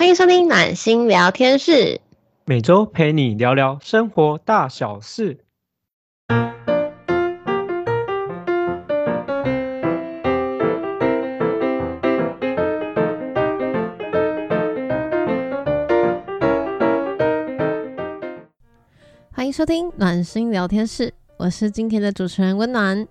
欢迎收听暖心聊天室，每周陪你聊聊生活大小事。欢迎收听暖心聊天室，我是今天的主持人温暖。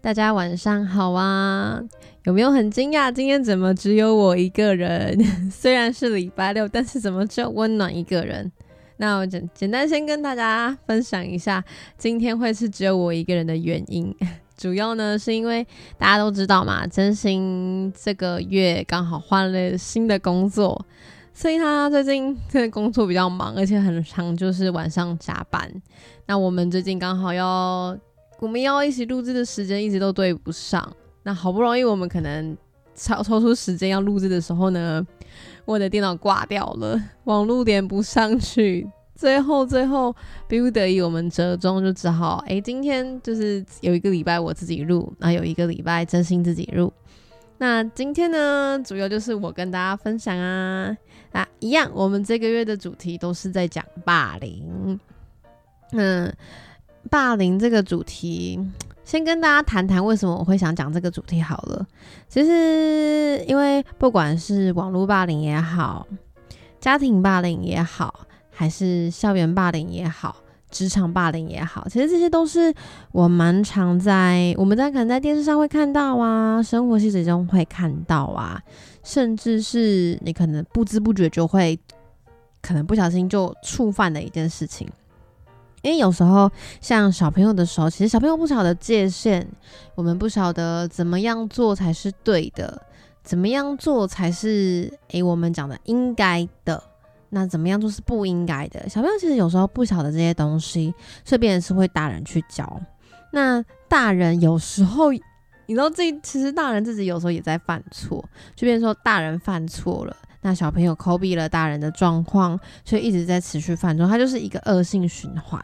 大家晚上好啊！有没有很惊讶？今天怎么只有我一个人？虽然是礼拜六，但是怎么只有温暖一个人？那我简简单先跟大家分享一下，今天会是只有我一个人的原因。主要呢是因为大家都知道嘛，真心这个月刚好换了新的工作，所以他最近这工作比较忙，而且很长，就是晚上加班。那我们最近刚好要我们要一起录制的时间一直都对不上。那好不容易，我们可能抽抽出时间要录制的时候呢，我的电脑挂掉了，网络连不上去。最后最后逼不得已，我们折中就只好，哎，今天就是有一个礼拜我自己录，那有一个礼拜真心自己录。那今天呢，主要就是我跟大家分享啊啊，一样，我们这个月的主题都是在讲霸凌。嗯，霸凌这个主题。先跟大家谈谈为什么我会想讲这个主题好了。其实，因为不管是网络霸凌也好，家庭霸凌也好，还是校园霸凌也好，职场霸凌也好，其实这些都是我蛮常在我们在可能在电视上会看到啊，生活细节中会看到啊，甚至是你可能不知不觉就会可能不小心就触犯的一件事情。因为有时候像小朋友的时候，其实小朋友不晓得界限，我们不晓得怎么样做才是对的，怎么样做才是诶我们讲的应该的，那怎么样做是不应该的。小朋友其实有时候不晓得这些东西，所以别人是会大人去教。那大人有时候，你知道这其实大人自己有时候也在犯错，就变成说大人犯错了。那小朋友抠避了大人的状况，所以一直在持续犯错，它就是一个恶性循环。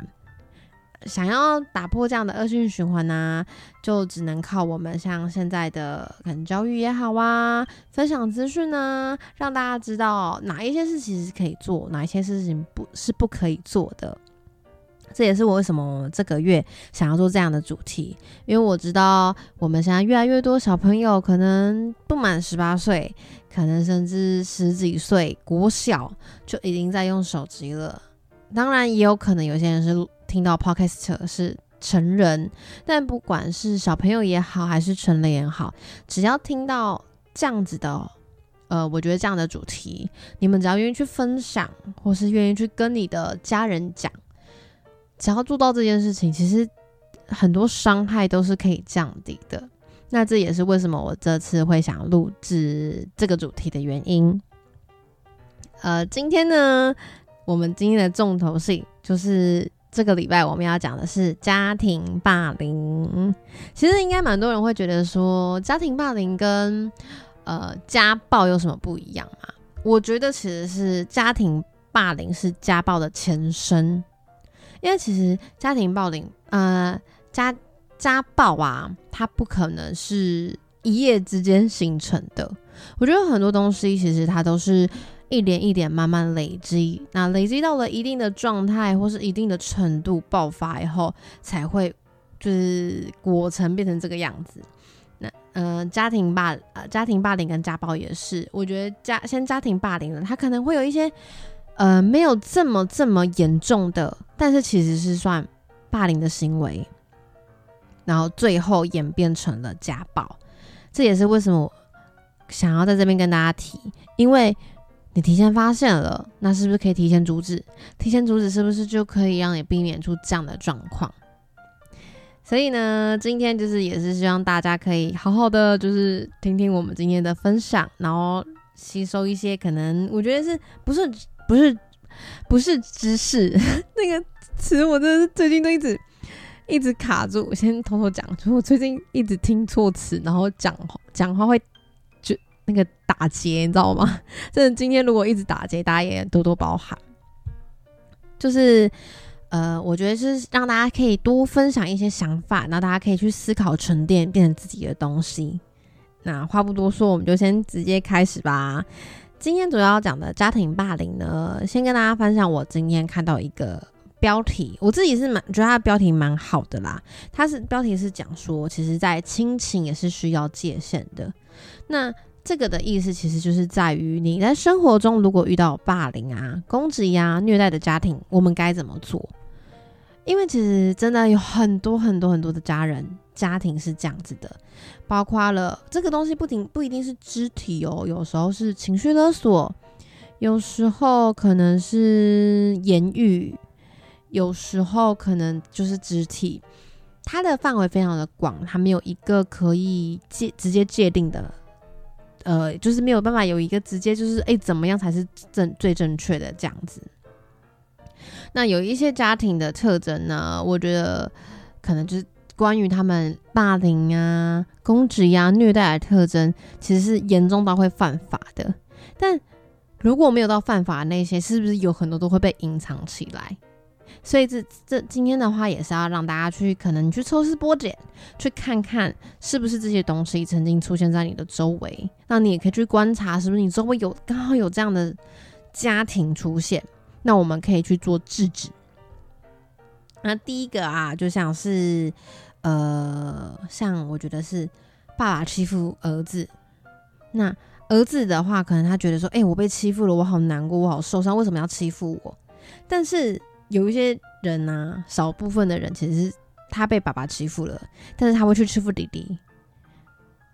想要打破这样的恶性循环呢，就只能靠我们像现在的可能教育也好啊，分享资讯呢，让大家知道哪一些事情是可以做，哪一些事情不是不可以做的。这也是我为什么这个月想要做这样的主题，因为我知道我们现在越来越多小朋友可能不满十八岁，可能甚至十几岁国小就已经在用手机了。当然，也有可能有些人是听到 podcast 是成人，但不管是小朋友也好，还是成人也好，只要听到这样子的，呃，我觉得这样的主题，你们只要愿意去分享，或是愿意去跟你的家人讲。只要做到这件事情，其实很多伤害都是可以降低的。那这也是为什么我这次会想录制这个主题的原因。呃，今天呢，我们今天的重头戏就是这个礼拜我们要讲的是家庭霸凌。其实应该蛮多人会觉得说，家庭霸凌跟呃家暴有什么不一样嘛？我觉得其实是家庭霸凌是家暴的前身。因为其实家庭暴凌，呃，家家暴啊，它不可能是一夜之间形成的。我觉得很多东西其实它都是一点一点慢慢累积，那累积到了一定的状态或是一定的程度爆发以后，才会就是果成变成这个样子。那呃，家庭霸呃家庭霸凌跟家暴也是，我觉得家先家庭霸凌了，他可能会有一些。呃，没有这么这么严重的，但是其实是算霸凌的行为，然后最后演变成了家暴。这也是为什么想要在这边跟大家提，因为你提前发现了，那是不是可以提前阻止？提前阻止是不是就可以让你避免出这样的状况？所以呢，今天就是也是希望大家可以好好的，就是听听我们今天的分享，然后吸收一些可能我觉得是不是。不是，不是知识 那个词，我真的是最近都一直一直卡住。我先偷偷讲，就是我最近一直听错词，然后讲讲话会就那个打结，你知道吗？真的，今天如果一直打结，大家也多多包涵。就是呃，我觉得是让大家可以多分享一些想法，然后大家可以去思考、沉淀，变成自己的东西。那话不多说，我们就先直接开始吧。今天主要讲的家庭霸凌呢，先跟大家分享我今天看到一个标题，我自己是蛮觉得它的标题蛮好的啦。它是标题是讲说，其实，在亲情也是需要界限的。那这个的意思其实就是在于你在生活中如果遇到霸凌啊、攻击啊、虐待的家庭，我们该怎么做？因为其实真的有很多很多很多的家人家庭是这样子的，包括了这个东西不仅不一定是肢体哦，有时候是情绪勒索，有时候可能是言语，有时候可能就是肢体，它的范围非常的广，它没有一个可以界直接界定的，呃，就是没有办法有一个直接就是哎怎么样才是正最正确的这样子。那有一些家庭的特征呢，我觉得可能就是关于他们霸凌啊、攻击呀、虐待的特征，其实是严重到会犯法的。但如果没有到犯法那些，是不是有很多都会被隐藏起来？所以这这今天的话，也是要让大家去可能去抽丝剥茧，去看看是不是这些东西曾经出现在你的周围。那你也可以去观察，是不是你周围有刚好有这样的家庭出现。那我们可以去做制止。那第一个啊，就像是呃，像我觉得是爸爸欺负儿子。那儿子的话，可能他觉得说，哎，我被欺负了，我好难过，我好受伤，为什么要欺负我？但是有一些人呢，少部分的人其实他被爸爸欺负了，但是他会去欺负弟弟。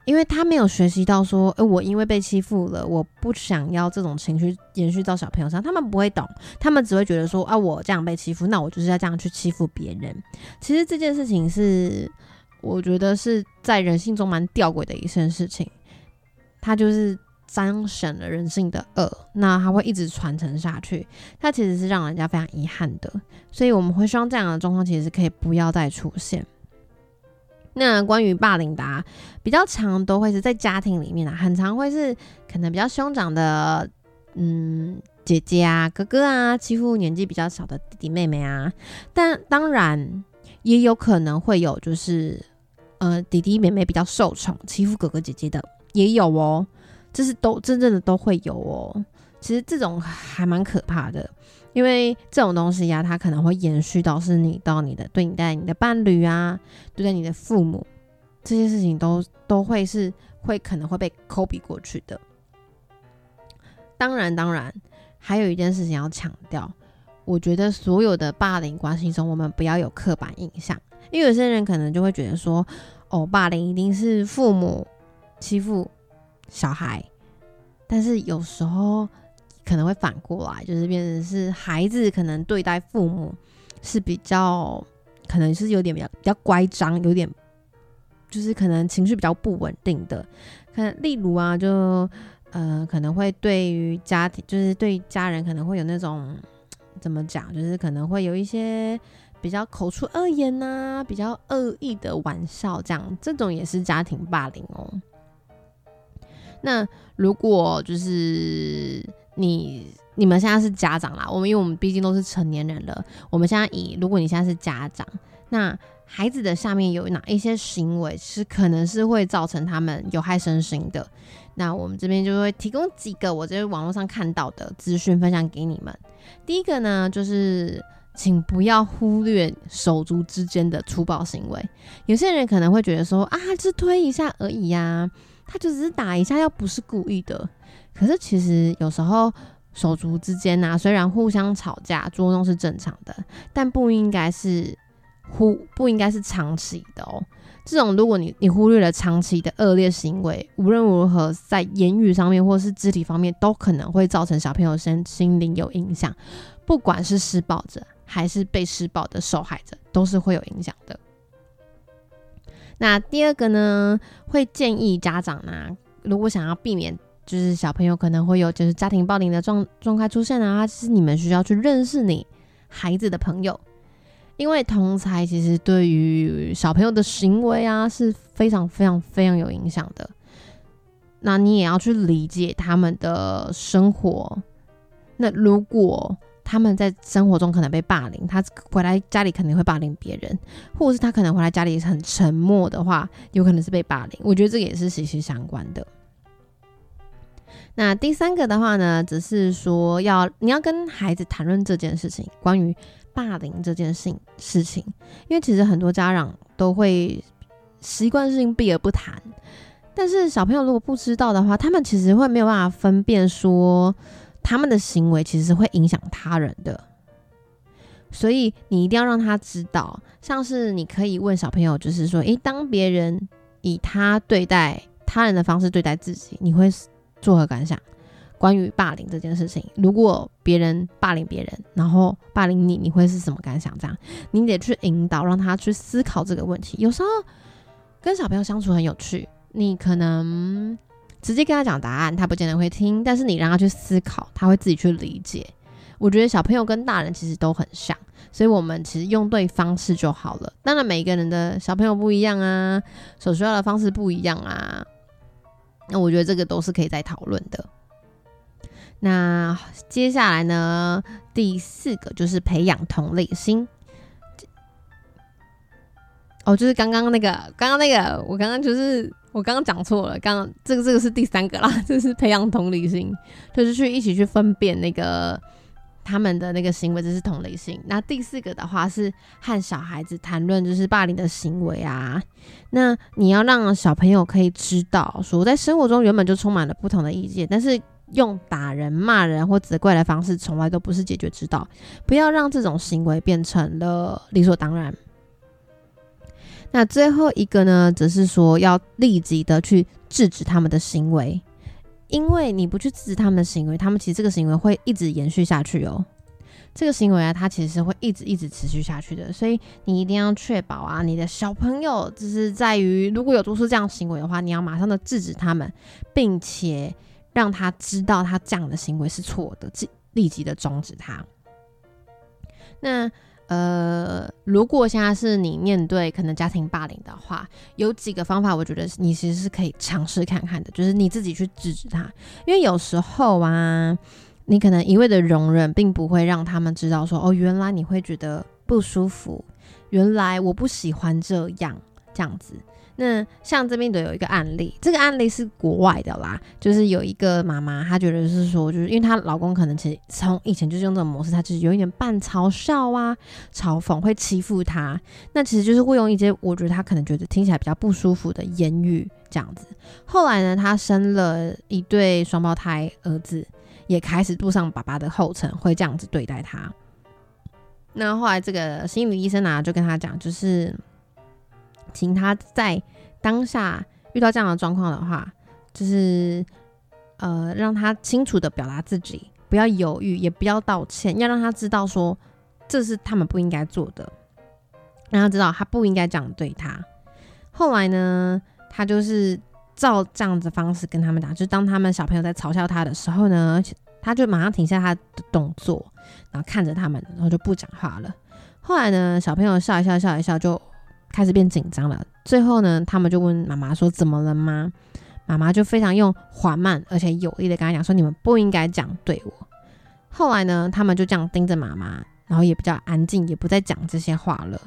因为他没有学习到说，呃，我因为被欺负了，我不想要这种情绪延续到小朋友上，他们不会懂，他们只会觉得说，啊，我这样被欺负，那我就是要这样去欺负别人。其实这件事情是，我觉得是在人性中蛮吊诡的一件事情，他就是彰显了人性的恶，那它会一直传承下去，它其实是让人家非常遗憾的，所以我们会希望这样的状况其实可以不要再出现。那关于霸凌的，比较常都会是在家庭里面啊，很常会是可能比较兄长的，嗯，姐姐啊、哥哥啊，欺负年纪比较小的弟弟妹妹啊。但当然也有可能会有，就是呃，弟弟妹妹比较受宠，欺负哥哥姐姐的也有哦。这是都真正的都会有哦。其实这种还蛮可怕的。因为这种东西呀，它可能会延续到是你到你的对你待你的伴侣啊，对待你的父母，这些事情都都会是会可能会被抠比过去的。当然，当然，还有一件事情要强调，我觉得所有的霸凌关系中，我们不要有刻板印象，因为有些人可能就会觉得说，哦，霸凌一定是父母欺负小孩，但是有时候。可能会反过来，就是变成是孩子可能对待父母是比较，可能是有点比较比较乖张，有点就是可能情绪比较不稳定的。可能例如啊，就呃可能会对于家庭，就是对家人可能会有那种怎么讲，就是可能会有一些比较口出恶言呐，比较恶意的玩笑，这样这种也是家庭霸凌哦。那如果就是你你们现在是家长啦，我们因为我们毕竟都是成年人了，我们现在以如果你现在是家长，那孩子的下面有哪一些行为是可能是会造成他们有害身心的？那我们这边就会提供几个我在网络上看到的资讯分享给你们。第一个呢，就是请不要忽略手足之间的粗暴行为。有些人可能会觉得说啊，是推一下而已呀。他就只是打一下，又不是故意的。可是其实有时候手足之间呐，虽然互相吵架捉弄是正常的，但不应该是忽不应该是长期的哦。这种如果你你忽略了长期的恶劣行为，无论如何在言语上面或是肢体方面，都可能会造成小朋友身心灵有影响。不管是施暴者还是被施暴的受害者，都是会有影响的。那第二个呢，会建议家长呢，如果想要避免就是小朋友可能会有就是家庭暴力的状状态出现啊，其实你们需要去认识你孩子的朋友，因为同才其实对于小朋友的行为啊是非常非常非常有影响的。那你也要去理解他们的生活。那如果他们在生活中可能被霸凌，他回来家里肯定会霸凌别人，或者是他可能回来家里很沉默的话，有可能是被霸凌。我觉得这个也是息息相关的。那第三个的话呢，只是说要你要跟孩子谈论这件事情，关于霸凌这件事情事情，因为其实很多家长都会习惯性避而不谈，但是小朋友如果不知道的话，他们其实会没有办法分辨说他们的行为其实会影响他人的，所以你一定要让他知道，像是你可以问小朋友，就是说，诶，当别人以他对待他人的方式对待自己，你会作何感想？关于霸凌这件事情，如果别人霸凌别人，然后霸凌你，你会是什么感想？这样你得去引导，让他去思考这个问题。有时候跟小朋友相处很有趣，你可能直接跟他讲答案，他不见得会听，但是你让他去思考，他会自己去理解。我觉得小朋友跟大人其实都很像，所以我们其实用对方式就好了。当然，每个人的小朋友不一样啊，所需要的方式不一样啊。那我觉得这个都是可以再讨论的。那接下来呢？第四个就是培养同理心。哦，就是刚刚那个，刚刚那个，我刚刚就是我刚刚讲错了。刚刚这个这个是第三个啦，就是培养同理心，就是去一起去分辨那个他们的那个行为，这是同理心。那第四个的话是和小孩子谈论，就是霸凌的行为啊。那你要让小朋友可以知道，说在生活中原本就充满了不同的意见，但是。用打人、骂人或责怪的方式，从来都不是解决之道。不要让这种行为变成了理所当然。那最后一个呢，则是说要立即的去制止他们的行为，因为你不去制止他们的行为，他们其实这个行为会一直延续下去哦。这个行为啊，它其实会一直一直持续下去的，所以你一定要确保啊，你的小朋友就是在于如果有做出这样行为的话，你要马上的制止他们，并且。让他知道他这样的行为是错的，立立即的终止他。那呃，如果现在是你面对可能家庭霸凌的话，有几个方法，我觉得你其实是可以尝试看看的，就是你自己去制止他。因为有时候啊，你可能一味的容忍，并不会让他们知道说，哦，原来你会觉得不舒服，原来我不喜欢这样这样子。那像这边的有一个案例，这个案例是国外的啦，就是有一个妈妈，她觉得是说，就是因为她老公可能其实从以前就是用这种模式，他就是有一点半嘲笑啊、嘲讽，会欺负她。那其实就是会用一些我觉得她可能觉得听起来比较不舒服的言语这样子。后来呢，她生了一对双胞胎儿子，也开始步上爸爸的后尘，会这样子对待他。那后来这个心理医生呢，就跟他讲，就是。请他在当下遇到这样的状况的话，就是呃，让他清楚的表达自己，不要犹豫，也不要道歉，要让他知道说这是他们不应该做的，让他知道他不应该这样对他。后来呢，他就是照这样子方式跟他们讲，就当他们小朋友在嘲笑他的时候呢，他就马上停下他的动作，然后看着他们，然后就不讲话了。后来呢，小朋友笑一笑，笑一笑就。开始变紧张了，最后呢，他们就问妈妈说：“怎么了吗？”妈妈就非常用缓慢而且有力的跟他讲说：“你们不应该这样对我。”后来呢，他们就这样盯着妈妈，然后也比较安静，也不再讲这些话了。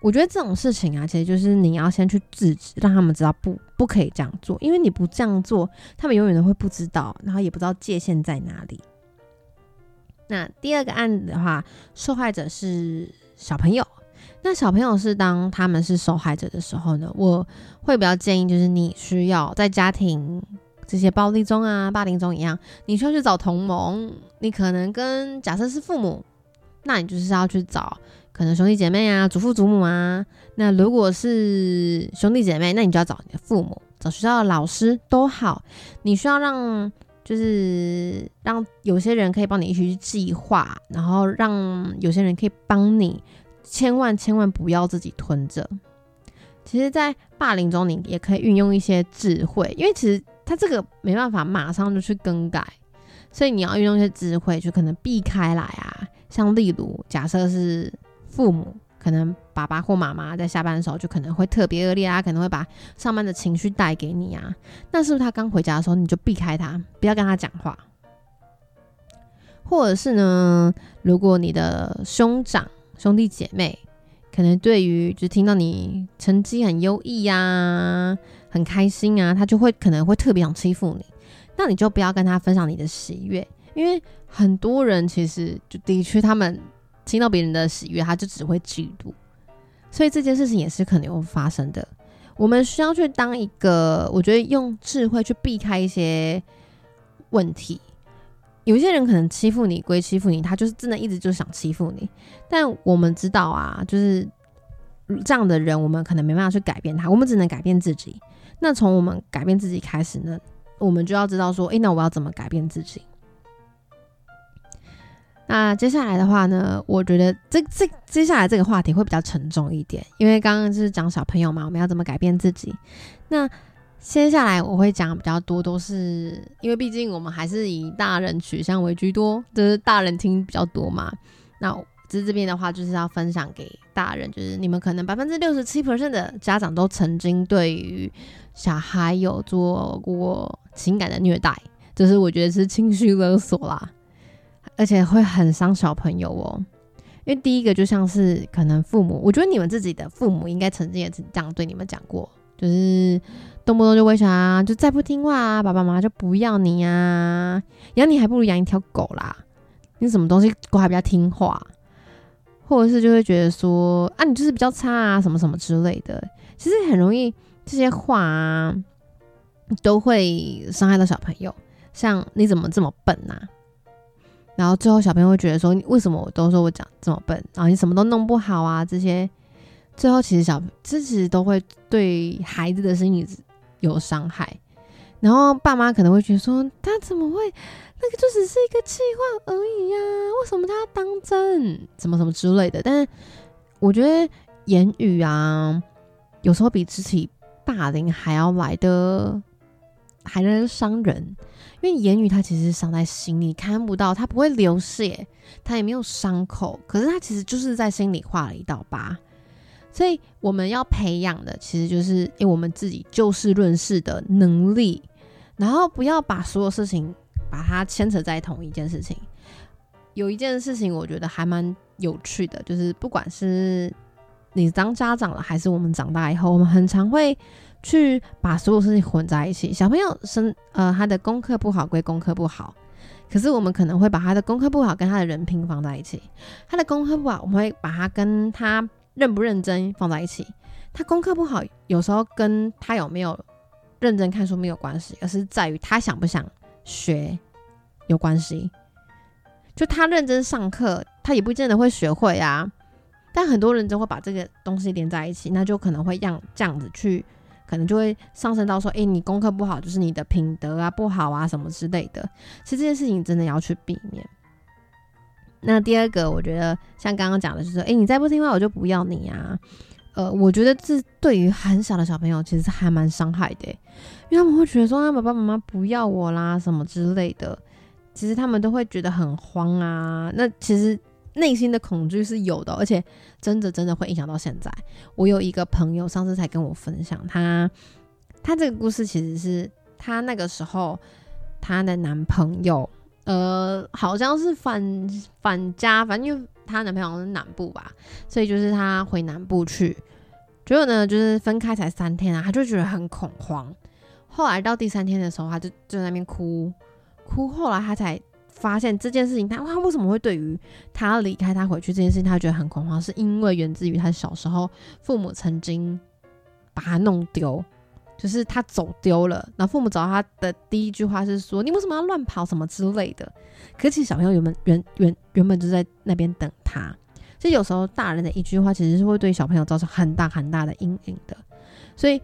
我觉得这种事情啊，其实就是你要先去制止，让他们知道不不可以这样做，因为你不这样做，他们永远都会不知道，然后也不知道界限在哪里。那第二个案子的话，受害者是小朋友。那小朋友是当他们是受害者的时候呢，我会比较建议，就是你需要在家庭这些暴力中啊、霸凌中一样，你需要去找同盟。你可能跟假设是父母，那你就是要去找可能兄弟姐妹啊、祖父祖母啊。那如果是兄弟姐妹，那你就要找你的父母，找学校的老师都好。你需要让就是让有些人可以帮你一起去计划，然后让有些人可以帮你。千万千万不要自己吞着。其实，在霸凌中，你也可以运用一些智慧，因为其实他这个没办法马上就去更改，所以你要运用一些智慧，就可能避开来啊。像例如，假设是父母，可能爸爸或妈妈在下班的时候就可能会特别恶劣啊，可能会把上班的情绪带给你啊。那是不是他刚回家的时候你就避开他，不要跟他讲话？或者是呢，如果你的兄长。兄弟姐妹可能对于就听到你成绩很优异呀，很开心啊，他就会可能会特别想欺负你。那你就不要跟他分享你的喜悦，因为很多人其实就的确他们听到别人的喜悦，他就只会嫉妒，所以这件事情也是可能会发生的。我们需要去当一个，我觉得用智慧去避开一些问题。有些人可能欺负你归欺负你，他就是真的一直就想欺负你。但我们知道啊，就是这样的人，我们可能没办法去改变他，我们只能改变自己。那从我们改变自己开始呢，我们就要知道说，诶，那我要怎么改变自己？那接下来的话呢，我觉得这这接下来这个话题会比较沉重一点，因为刚刚就是讲小朋友嘛，我们要怎么改变自己？那接下来我会讲比较多，都是因为毕竟我们还是以大人取向为居多，就是大人听比较多嘛。那这这边的话，就是要分享给大人，就是你们可能百分之六十七 percent 的家长都曾经对于小孩有做过情感的虐待，就是我觉得是情绪勒索啦，而且会很伤小朋友哦。因为第一个就像是可能父母，我觉得你们自己的父母应该曾经也是这样对你们讲过，就是。动不动就为啥就再不听话啊，爸爸妈妈就不要你呀，养你还不如养一条狗啦。你什么东西狗还比较听话，或者是就会觉得说啊，你就是比较差啊，什么什么之类的。其实很容易这些话啊，都会伤害到小朋友。像你怎么这么笨呐？然后最后小朋友会觉得说，为什么我都说我讲这么笨，然后你什么都弄不好啊？这些最后其实小这其实都会对孩子的心理。有伤害，然后爸妈可能会觉得说他怎么会那个就只是一个气话而已呀？为什么他要当真？什么什么之类的？但是我觉得言语啊，有时候比肢体霸凌还要来的还能伤人，因为言语它其实伤在心里，看不到，它不会流血，它也没有伤口，可是它其实就是在心里画了一道疤。所以我们要培养的，其实就是因为我们自己就事论事的能力，然后不要把所有事情把它牵扯在同一件事情。有一件事情我觉得还蛮有趣的，就是不管是你当家长了，还是我们长大以后，我们很常会去把所有事情混在一起。小朋友生呃他的功课不好归功课不好，可是我们可能会把他的功课不好跟他的人品放在一起。他的功课不好，我们会把他跟他。认不认真放在一起，他功课不好，有时候跟他有没有认真看书没有关系，而是在于他想不想学有关系。就他认真上课，他也不见得会学会啊。但很多人就会把这个东西连在一起，那就可能会让这样子去，可能就会上升到说，哎，你功课不好，就是你的品德啊不好啊什么之类的。其实这件事情真的要去避免。那第二个，我觉得像刚刚讲的，就是哎，你再不听话，我就不要你啊。呃，我觉得这对于很小的小朋友，其实还蛮伤害的，因为他们会觉得说，啊，爸爸妈妈不要我啦，什么之类的。其实他们都会觉得很慌啊。那其实内心的恐惧是有的，而且真的真的会影响到现在。我有一个朋友上次才跟我分享，她她这个故事其实是她那个时候她的男朋友。呃，好像是返返家，反正因为她男朋友是南部吧，所以就是她回南部去。结果呢，就是分开才三天啊，她就觉得很恐慌。后来到第三天的时候，她就就在那边哭哭。后来她才发现这件事情，她哇，为什么会对于她要离开她回去这件事情，她觉得很恐慌，是因为源自于她小时候父母曾经把她弄丢。就是他走丢了，然后父母找到他的第一句话是说：“你为什么要乱跑？什么之类的。”可其实小朋友原本原原原本就在那边等他。其实有时候大人的一句话其实是会对小朋友造成很大很大的阴影的。所以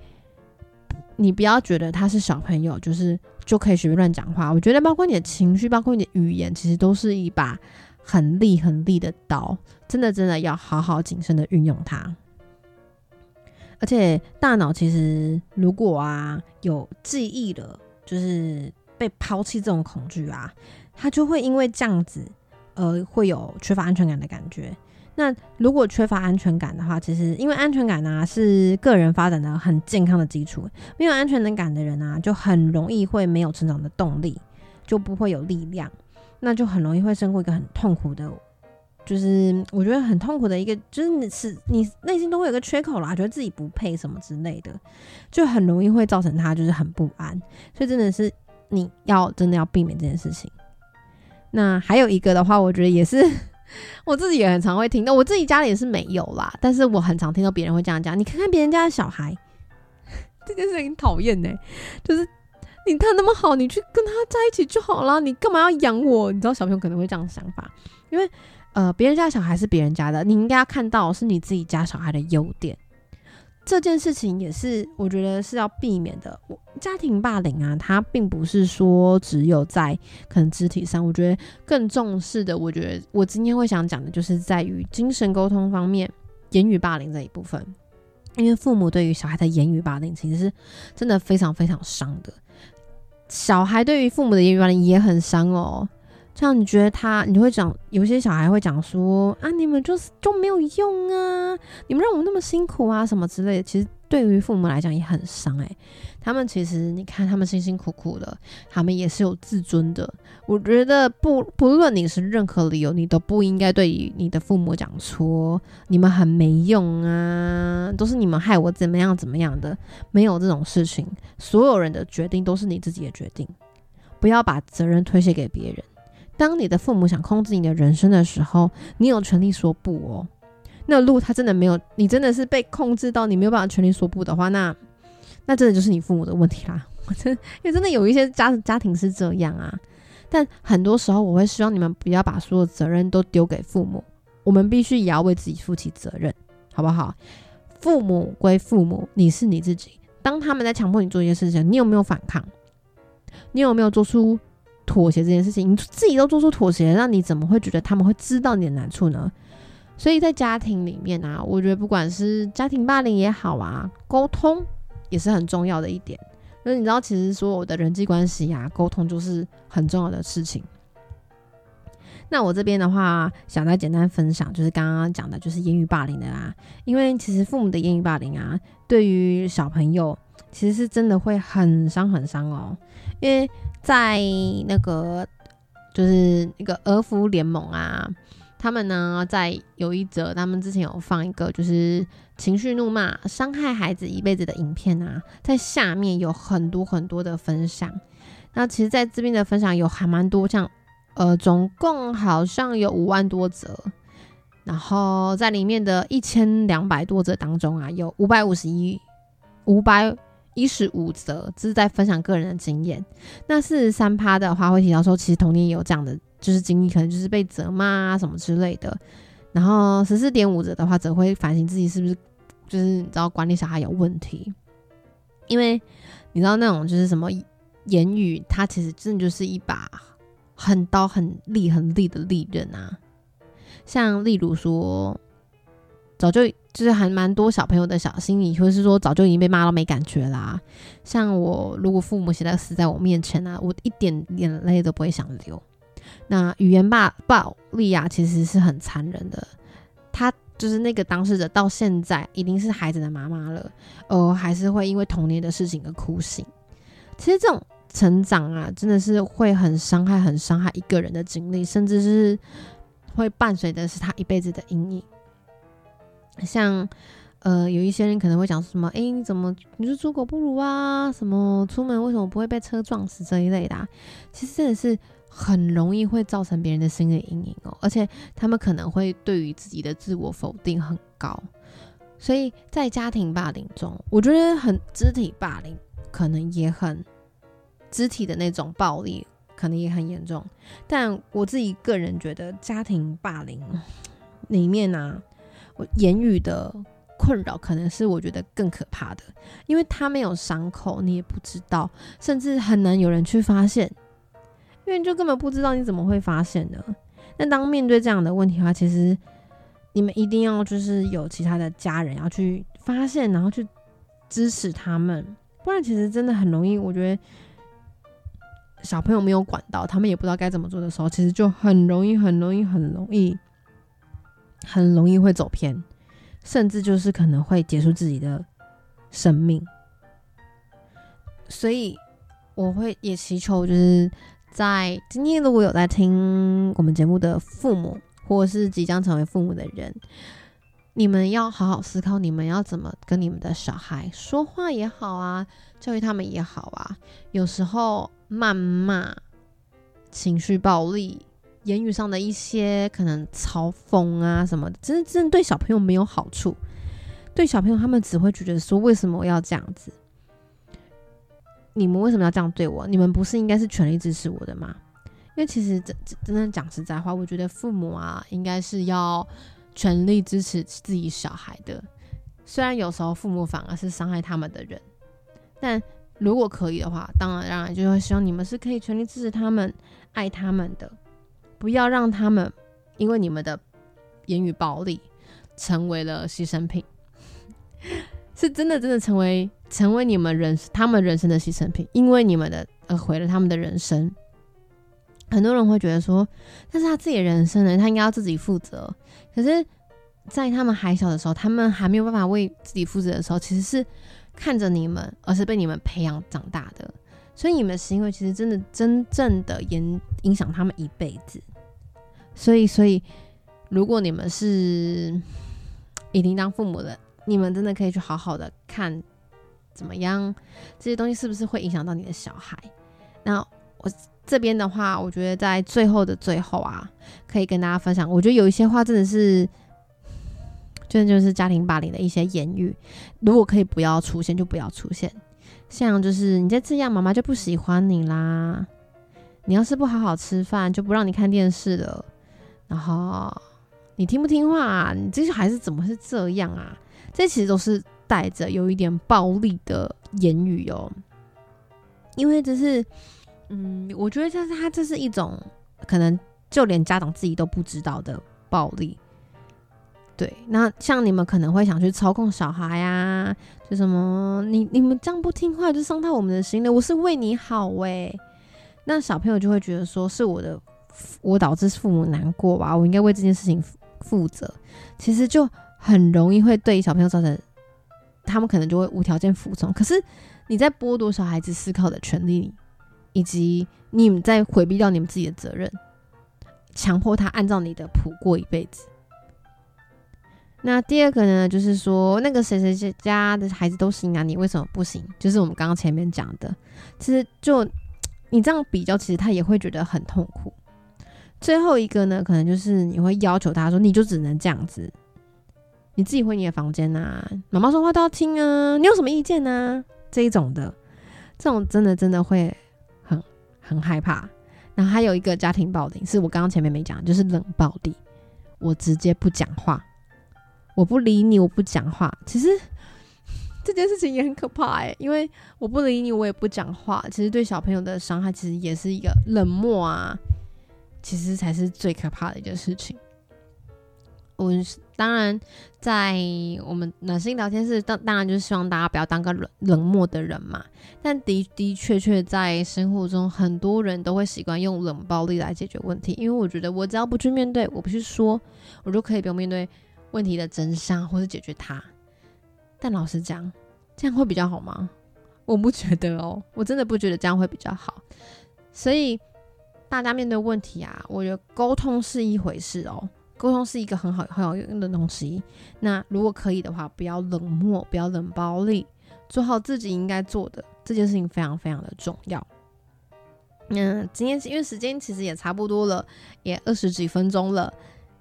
你不要觉得他是小朋友，就是就可以随便乱讲话。我觉得包括你的情绪，包括你的语言，其实都是一把很利很利的刀，真的真的要好好谨慎的运用它。而且大脑其实如果啊有记忆了，就是被抛弃这种恐惧啊，它就会因为这样子，呃，会有缺乏安全感的感觉。那如果缺乏安全感的话，其实因为安全感呢是个人发展的很健康的基础，没有安全感的人啊，就很容易会没有成长的动力，就不会有力量，那就很容易会生活一个很痛苦的。就是我觉得很痛苦的一个，就是你是你内心都会有个缺口啦，觉得自己不配什么之类的，就很容易会造成他就是很不安。所以真的是你要真的要避免这件事情。那还有一个的话，我觉得也是 我自己也很常会听到，我自己家里也是没有啦，但是我很常听到别人会这样讲。你看看别人家的小孩，这件事情讨厌呢，就是你他那么好，你去跟他在一起就好了，你干嘛要养我？你知道小朋友可能会这样想法，因为呃，别人家小孩是别人家的，你应该要看到是你自己家小孩的优点。这件事情也是我觉得是要避免的。我家庭霸凌啊，它并不是说只有在可能肢体上，我觉得更重视的，我觉得我今天会想讲的就是在于精神沟通方面，言语霸凌这一部分。因为父母对于小孩的言语霸凌，其实是真的非常非常伤的。小孩对于父母的言语霸凌也很伤哦。像你觉得他，你会讲有些小孩会讲说啊，你们就是就没有用啊，你们让我那么辛苦啊，什么之类的。其实对于父母来讲也很伤诶。他们其实你看他们辛辛苦苦的，他们也是有自尊的。我觉得不 不论你是任何理由，你都不应该对于你的父母讲说你们很没用啊，都是你们害我怎么样怎么样的。没有这种事情，所有人的决定都是你自己的决定，不要把责任推卸给别人。当你的父母想控制你的人生的时候，你有权利说不哦。那路他真的没有，你真的是被控制到你没有办法权利说不的话，那那真的就是你父母的问题啦。我真因为真的有一些家家庭是这样啊，但很多时候我会希望你们不要把所有责任都丢给父母，我们必须也要为自己负起责任，好不好？父母归父母，你是你自己。当他们在强迫你做一些事情，你有没有反抗？你有没有做出？妥协这件事情，你自己都做出妥协，那你怎么会觉得他们会知道你的难处呢？所以在家庭里面啊，我觉得不管是家庭霸凌也好啊，沟通也是很重要的一点。那你知道，其实所有的人际关系啊，沟通就是很重要的事情。那我这边的话，想再简单分享，就是刚刚讲的，就是言语霸凌的啦。因为其实父母的言语霸凌啊，对于小朋友其实是真的会很伤很伤哦，因为。在那个就是那个儿福联盟啊，他们呢在有一则，他们之前有放一个就是情绪怒骂、伤害孩子一辈子的影片啊，在下面有很多很多的分享。那其实在这边的分享有还蛮多，像呃，总共好像有五万多则，然后在里面的一千两百多则当中啊，有五百五十一五百。一十五则，这是在分享个人的经验。那四十三趴的话，会提到说，其实童年也有这样的就是经历，可能就是被责骂啊什么之类的。然后十四点五则的话，则会反省自己是不是就是你知道管理小孩有问题。因为你知道那种就是什么言语，它其实真的就是一把很刀很利很利的利刃啊。像例如说。早就就是还蛮多小朋友的小心理，或者是说早就已经被骂到没感觉啦。像我如果父母现在死在我面前啊，我一点眼泪都不会想流。那语言霸暴力啊，其实是很残忍的。他就是那个当事者，到现在已经是孩子的妈妈了，呃，还是会因为童年的事情而哭醒。其实这种成长啊，真的是会很伤害、很伤害一个人的经历，甚至是会伴随的是他一辈子的阴影。像，呃，有一些人可能会讲什么，哎，你怎么你是猪狗不如啊？什么出门为什么不会被车撞死这一类的？其实真的是很容易会造成别人的心理阴影哦，而且他们可能会对于自己的自我否定很高，所以在家庭霸凌中，我觉得很肢体霸凌可能也很肢体的那种暴力可能也很严重，但我自己个人觉得家庭霸凌里面呢。言语的困扰可能是我觉得更可怕的，因为他没有伤口，你也不知道，甚至很难有人去发现，因为就根本不知道你怎么会发现呢？那当面对这样的问题的话，其实你们一定要就是有其他的家人要去发现，然后去支持他们，不然其实真的很容易。我觉得小朋友没有管到，他们也不知道该怎么做的时候，其实就很容易、很容易、很容易。很容易会走偏，甚至就是可能会结束自己的生命。所以我会也祈求，就是在今天如果有在听我们节目的父母，或者是即将成为父母的人，你们要好好思考，你们要怎么跟你们的小孩说话也好啊，教育他们也好啊。有时候谩骂、情绪暴力、言语上的一些可能嘲讽啊什么的，真的真的对小朋友没有好处。对小朋友，他们只会觉得说：为什么要这样子？你们为什么要这样对我？你们不是应该是全力支持我的吗？因为其实真真的讲实在话，我觉得父母啊，应该是要。全力支持自己小孩的，虽然有时候父母反而是伤害他们的人，但如果可以的话，当然当然就会希望你们是可以全力支持他们、爱他们的，不要让他们因为你们的言语暴力成为了牺牲品，是真的真的成为成为你们人他们人生的牺牲品，因为你们的而毁了他们的人生。很多人会觉得说，但是他自己的人生呢，他应该要自己负责。可是，在他们还小的时候，他们还没有办法为自己负责的时候，其实是看着你们，而是被你们培养长大的。所以你们的行为其实真的真正的影影响他们一辈子。所以，所以如果你们是已经当父母的，你们真的可以去好好的看怎么样这些东西是不是会影响到你的小孩。那我。这边的话，我觉得在最后的最后啊，可以跟大家分享。我觉得有一些话真的是，真的就是家庭霸凌的一些言语，如果可以不要出现，就不要出现。像就是你再这样，妈妈就不喜欢你啦。你要是不好好吃饭，就不让你看电视了。然后你听不听话？啊你这些孩子怎么是这样啊？这其实都是带着有一点暴力的言语哦，因为这是。嗯，我觉得这是他这是一种可能就连家长自己都不知道的暴力。对，那像你们可能会想去操控小孩呀，就什么你你们这样不听话就伤到我们的心了，我是为你好诶。那小朋友就会觉得说是我的我导致父母难过吧，我应该为这件事情负责。其实就很容易会对小朋友造成，他们可能就会无条件服从。可是你在剥夺小孩子思考的权利。以及你们在回避掉你们自己的责任，强迫他按照你的谱过一辈子。那第二个呢，就是说那个谁谁家的孩子都行啊，你为什么不行？就是我们刚刚前面讲的，其实就 你这样比较，其实他也会觉得很痛苦。最后一个呢，可能就是你会要求他说，你就只能这样子，你自己回你的房间呐，妈妈说话都要听啊，你有什么意见呢？这一种的，这种真的真的会。很很害怕，然后还有一个家庭暴力，是我刚刚前面没讲，就是冷暴力。我直接不讲话，我不理你，我不讲话。其实 这件事情也很可怕哎，因为我不理你，我也不讲话，其实对小朋友的伤害，其实也是一个冷漠啊，其实才是最可怕的一件事情。我当然在我们暖心聊天室，当当然就是希望大家不要当个冷冷漠的人嘛。但的的确确在生活中，很多人都会习惯用冷暴力来解决问题，因为我觉得我只要不去面对，我不去说，我就可以不用面对问题的真相或是解决它。但老实讲，这样会比较好吗？我不觉得哦，我真的不觉得这样会比较好。所以大家面对问题啊，我觉得沟通是一回事哦。沟通是一个很好很好用的东西。那如果可以的话，不要冷漠，不要冷暴力，做好自己应该做的这件事情非常非常的重要。嗯，今天因为时间其实也差不多了，也二十几分钟了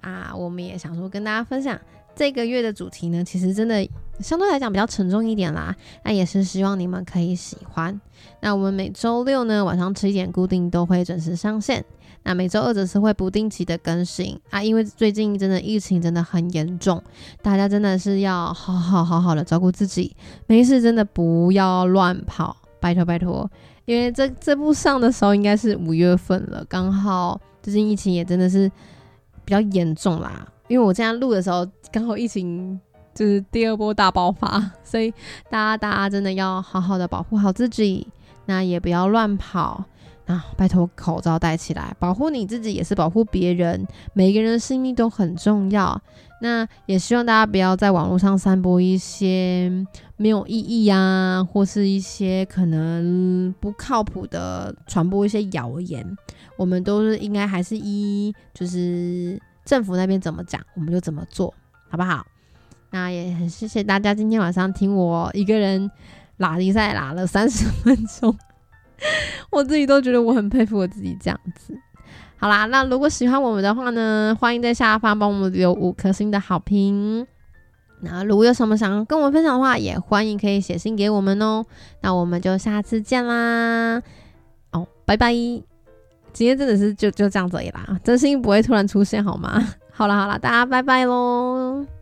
啊，我们也想说跟大家分享这个月的主题呢，其实真的相对来讲比较沉重一点啦。那也是希望你们可以喜欢。那我们每周六呢晚上七点固定都会准时上线。那每周二则是会不定期的更新啊，因为最近真的疫情真的很严重，大家真的是要好好好好的照顾自己，没事真的不要乱跑，拜托拜托。因为这这部上的时候应该是五月份了，刚好最近疫情也真的是比较严重啦。因为我现在录的时候刚好疫情就是第二波大爆发，所以大家大家真的要好好的保护好自己，那也不要乱跑。啊，拜托，口罩戴起来，保护你自己也是保护别人。每个人的性命都很重要。那也希望大家不要在网络上散播一些没有意义啊，或是一些可能不靠谱的传播一些谣言。我们都是应该还是依就是政府那边怎么讲，我们就怎么做，好不好？那也很谢谢大家今天晚上听我一个人拉比赛拉了三十分钟，我自己都觉得我很佩服我自己这样子。好啦，那如果喜欢我们的话呢，欢迎在下方帮我们留五颗星的好评。那如果有什么想要跟我们分享的话，也欢迎可以写信给我们哦。那我们就下次见啦！哦，拜拜。今天真的是就就这样子啦，真心不会突然出现好吗？好了好了，大家拜拜喽。